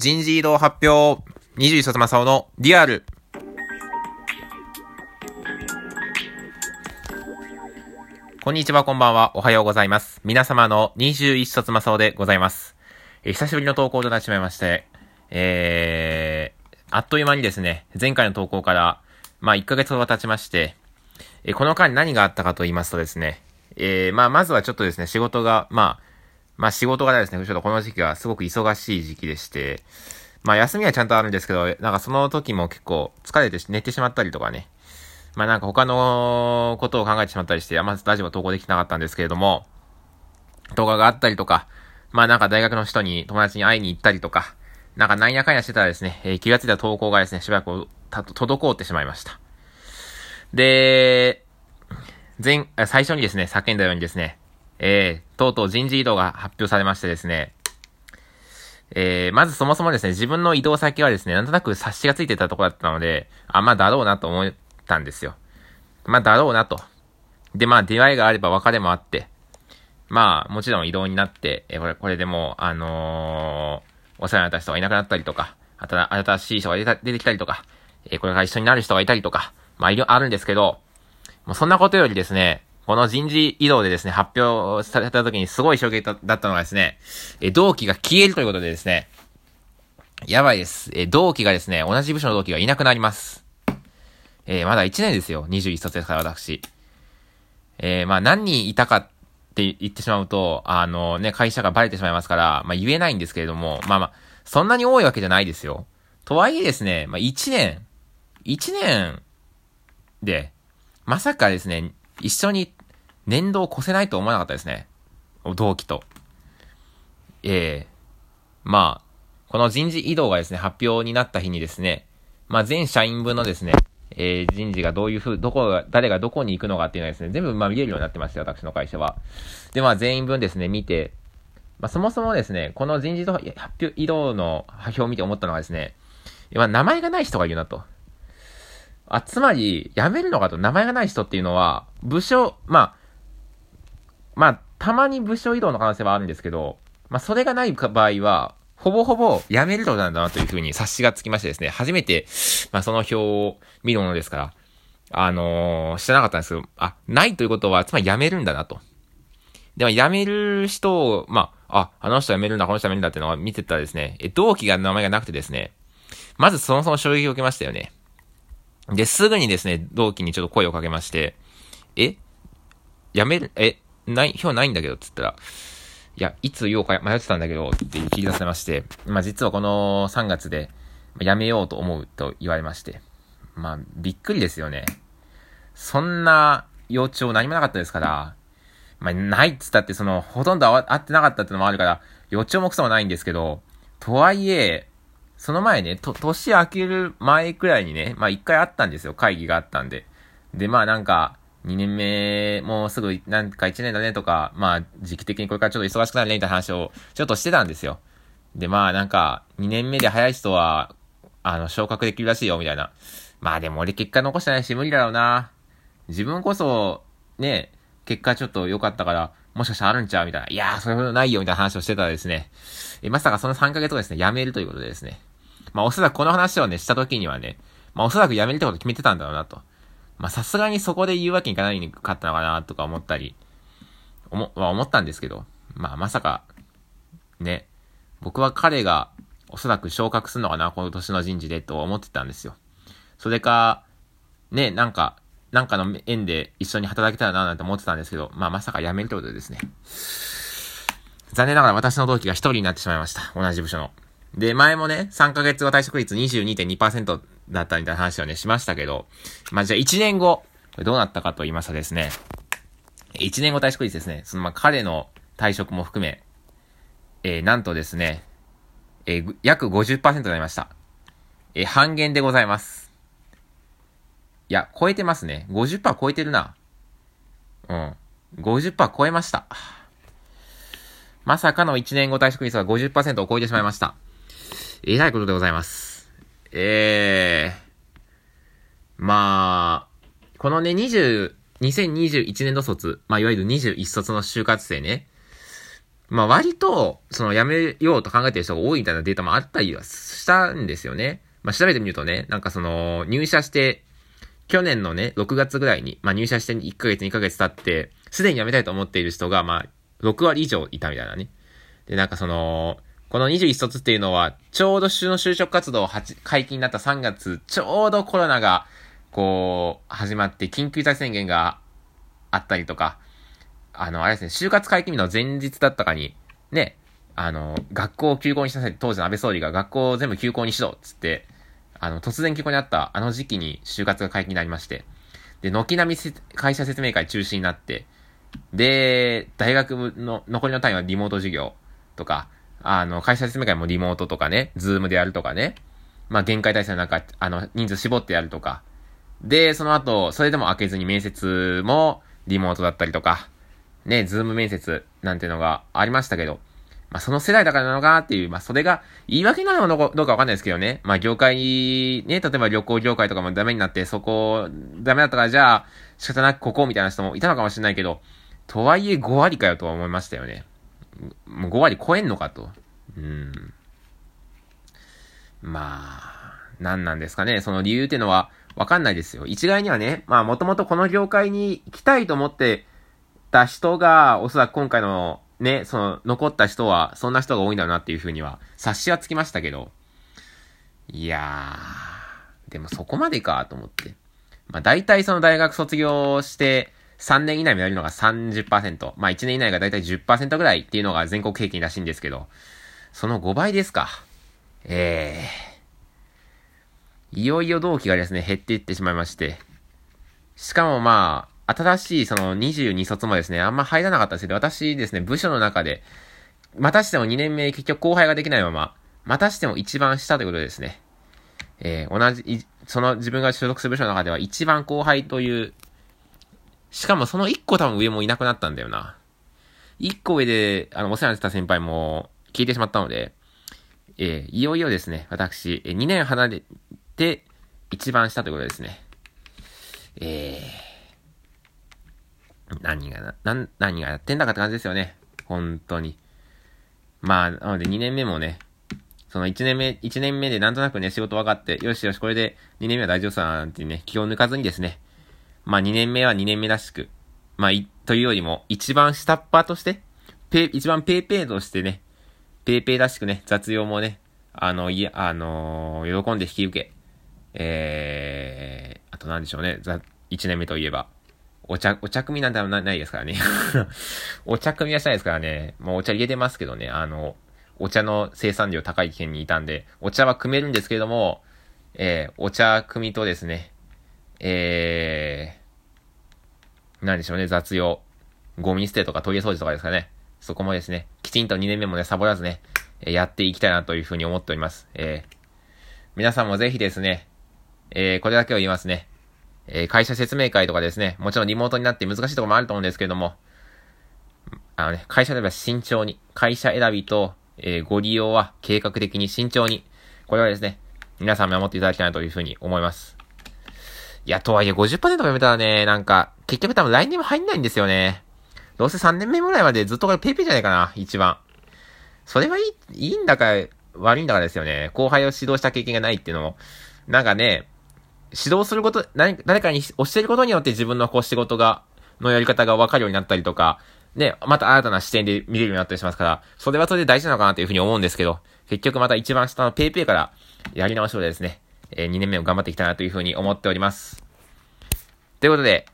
人事異動発表、21卒正雄のリアル。こんにちは、こんばんは、おはようございます。皆様の21卒正雄でございます。え、久しぶりの投稿となってしまいまして、えー、あっという間にですね、前回の投稿から、まあ、1ヶ月ほど経ちまして、えー、この間に何があったかと言いますとですね、えー、まあ、まずはちょっとですね、仕事が、まあ、まあ仕事がですね、ちょっとこの時期はすごく忙しい時期でして、まあ休みはちゃんとあるんですけど、なんかその時も結構疲れて寝てしまったりとかね、まあなんか他のことを考えてしまったりして、あんまラジオ投稿できなかったんですけれども、動画があったりとか、まあなんか大学の人に友達に会いに行ったりとか、なんかなんやかんやしてたらですね、えー、気がついた投稿がですね、しばらく滞ってしまいました。で、前、最初にですね、叫んだようにですね、えー、とうとう人事異動が発表されましてですね、えー、まずそもそもですね、自分の移動先はですね、なんとなく察しがついてたところだったので、あ、まあだろうなと思ったんですよ。まあだろうなと。で、まあ出会いがあれば別れもあって、まあもちろん移動になって、えー、これ、これでもう、あのー、お世話になった人がいなくなったりとか、新しい人が出てきたりとか、えー、これから一緒になる人がいたりとか、まあいろ、あるんですけど、もうそんなことよりですね、この人事異動でですね、発表された時にすごい衝撃だったのがですね、え、同期が消えるということでですね、やばいです。え、同期がですね、同じ部署の同期がいなくなります。えー、まだ1年ですよ。21卒ですから、私。えー、まあ何人いたかって言ってしまうと、あのね、会社がバレてしまいますから、まあ言えないんですけれども、まあまあ、そんなに多いわけじゃないですよ。とはいえですね、まあ1年、1年で、まさかですね、一緒に年度を越せないと思わなかったですね。同期と。ええー、まあ、この人事異動がですね、発表になった日にですね、まあ全社員分のですね、えー、人事がどういうふう、どこが、誰がどこに行くのかっていうのはですね、全部まあ見れるようになってまして、私の会社は。で、まあ全員分ですね、見て、まあそもそもですね、この人事と発表、移動の発表を見て思ったのはですね、まあ名前がない人がいるなと。あ、つまり、辞めるのかと、名前がない人っていうのは、部署、まあ、まあ、たまに部署移動の可能性はあるんですけど、まあ、それがない場合は、ほぼほぼ辞めるとなんだなというふうに察しがつきましてですね、初めて、まあ、その表を見るものですから、あのー、知らなかったんですけど、あ、ないということは、つまり辞めるんだなと。でも辞める人を、まあ、あ、あの人辞めるんだ、この人辞めるんだっていうのを見てたらですね、え、同期が名前がなくてですね、まずそもそも衝撃を受けましたよね。で、すぐにですね、同期にちょっと声をかけまして、え辞める、えない、表ないんだけど、つったら、いや、いつ言おうか迷ってたんだけど、って聞き出されまして、まあ実はこの3月で、やめようと思うと言われまして、まあ、びっくりですよね。そんな予兆何もなかったですから、まあ、ないっつったって、その、ほとんど会ってなかったってのもあるから、予兆もクソもないんですけど、とはいえ、その前ね、と、年明ける前くらいにね、まあ一回あったんですよ、会議があったんで。で、まあなんか、2年目、もうすぐ、なんか1年だねとか、まあ、時期的にこれからちょっと忙しくなるねみたいな話を、ちょっとしてたんですよ。で、まあ、なんか、2年目で早い人は、あの、昇格できるらしいよ、みたいな。まあでも俺結果残してないし無理だろうな。自分こそ、ね、結果ちょっと良かったから、もしかしたらあるんちゃうみたいな。いやー、そういうことないよ、みたいな話をしてたらですね。え、まさかその3ヶ月後ですね、辞めるということでですね。まあおそらくこの話をね、した時にはね、まあおそらく辞めるってこと決めてたんだろうなと。まあさすがにそこで言うわけにいかないかったのかなとか思ったり、思、まあ、思ったんですけど、まあまさか、ね、僕は彼がおそらく昇格するのかな、この年の人事でと思ってたんですよ。それか、ね、なんか、なんかの縁で一緒に働けたらななんて思ってたんですけど、まあまさか辞めるってことでですね。残念ながら私の同期が一人になってしまいました。同じ部署の。で、前もね、3ヶ月後退職率22.2%だったみたいな話をね、しましたけど、まあ、じゃあ1年後、どうなったかと言いますとですね、1年後退職率ですね、そのまあ彼の退職も含め、えー、なんとですね、えー、約50%になりました。えー、半減でございます。いや、超えてますね。50%超えてるな。うん。50%超えました。まさかの1年後退職率は50%を超えてしまいました。えらいことでございます。ええー、まあ、このね、20、2021年度卒、まあ、いわゆる21卒の就活生ね。まあ割と、その辞めようと考えてる人が多いみたいなデータもあったりはしたんですよね。まあ調べてみるとね、なんかその、入社して、去年のね、6月ぐらいに、まあ入社して1ヶ月2ヶ月経って、すでに辞めたいと思っている人が、まあ、6割以上いたみたいなね。で、なんかその、この21卒っていうのは、ちょうど週の就職活動解禁になった3月、ちょうどコロナが、こう、始まって緊急事態宣言があったりとか、あの、あれですね、就活解禁日の前日だったかに、ね、あの、学校を休校にしなさい当時の安倍総理が学校を全部休校にしろ、つって、あの、突然休校にあったあの時期に就活が解禁になりまして、で、軒並み会社説明会中止になって、で、大学の残りの単位はリモート授業とか、あの、会社説明会もリモートとかね、 Zoom でやるとかね、まあ、限界体制の中、あの、人数絞ってやるとか、で、その後、それでも開けずに面接もリモートだったりとか、ね、 Zoom 面接なんていうのがありましたけど、まあ、その世代だからなのかっていう、まあ、それが言い訳なのかどうかわかんないですけどね。まあ、業界、ね、例えば旅行業界とかもダメになって、そこ、ダメだったから、じゃあ、仕方なくここみたいな人もいたのかもしれないけど、とはいえ5割かよとは思いましたよね。もう5割超えんのかと。うん。まあ、何なんですかね。その理由っていうのはわかんないですよ。一概にはね、まあもともとこの業界に行きたいと思ってた人が、おそらく今回のね、その残った人は、そんな人が多いんだなっていうふうには、察しはつきましたけど、いやー、でもそこまでかと思って。まあ大体その大学卒業して、3年以内もやるのが30%。まあ1年以内がだいたい10%ぐらいっていうのが全国平均らしいんですけど、その5倍ですか。ええー、いよいよ同期がですね、減っていってしまいまして。しかもまあ、新しいその22卒もですね、あんま入らなかったんですけど、私ですね、部署の中で、またしても2年目結局後輩ができないまま、またしても一番下ということでですね、えー、同じ、その自分が所属する部署の中では一番後輩というしかもその一個多分上もいなくなったんだよな。一個上で、あの、お世話になってた先輩も消えてしまったので、えー、いよいよですね、私、えー、2年離れて、一番下ということですね。えー、何がな、何がやってんだかって感じですよね。本当に。まあ、なので2年目もね、その1年目、1年目でなんとなくね、仕事分かって、よしよし、これで2年目は大丈夫さなんてね、気を抜かずにですね、まあ2年目は2年目らしく、まあい、というよりも、一番下っ端として、ペ一番ペーペーとしてね、ペーペーらしくね、雑用もね、あの、いや、あのー、喜んで引き受け、えー、あと何でしょうね、ざ、1年目といえば、お茶、お茶組なんてないですからね。お茶組はしないですからね。もうお茶入れてますけどね、あの、お茶の生産量高い県にいたんで、お茶は組めるんですけれども、えー、お茶組とですね、えー、何でしょうね、雑用。ゴミ捨てとかトイレ掃除とかですかね。そこもですね、きちんと2年目もね、サボらずね、えやっていきたいなというふうに思っております。えー、皆さんもぜひですね、えー、これだけを言いますね。えー、会社説明会とかですね、もちろんリモートになって難しいところもあると思うんですけれども、あのね、会社では慎重に、会社選びと、えー、ご利用は計画的に慎重に、これはですね、皆さん守っていただきたいなというふうに思います。いや、とはいえ50%もやめたらね、なんか、結局多分来年も入んないんですよね。どうせ3年目ぐらいまでずっとこれペイペイじゃないかな、一番。それはいい、いいんだか、悪いんだかですよね。後輩を指導した経験がないっていうのも。なんかね、指導すること、何、誰かに教えることによって自分のこう仕事が、のやり方が分かるようになったりとか、ね、また新たな視点で見れるようになったりしますから、それはそれで大事なのかなというふうに思うんですけど、結局また一番下の PayPay からやり直しをですね、えー、2年目を頑張っていきたいなというふうに思っております。ということで、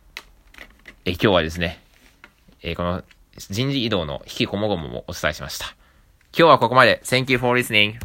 えー、今日はですね、えー、この人事異動の引きこもごももお伝えしました。今日はここまで。Thank you for listening.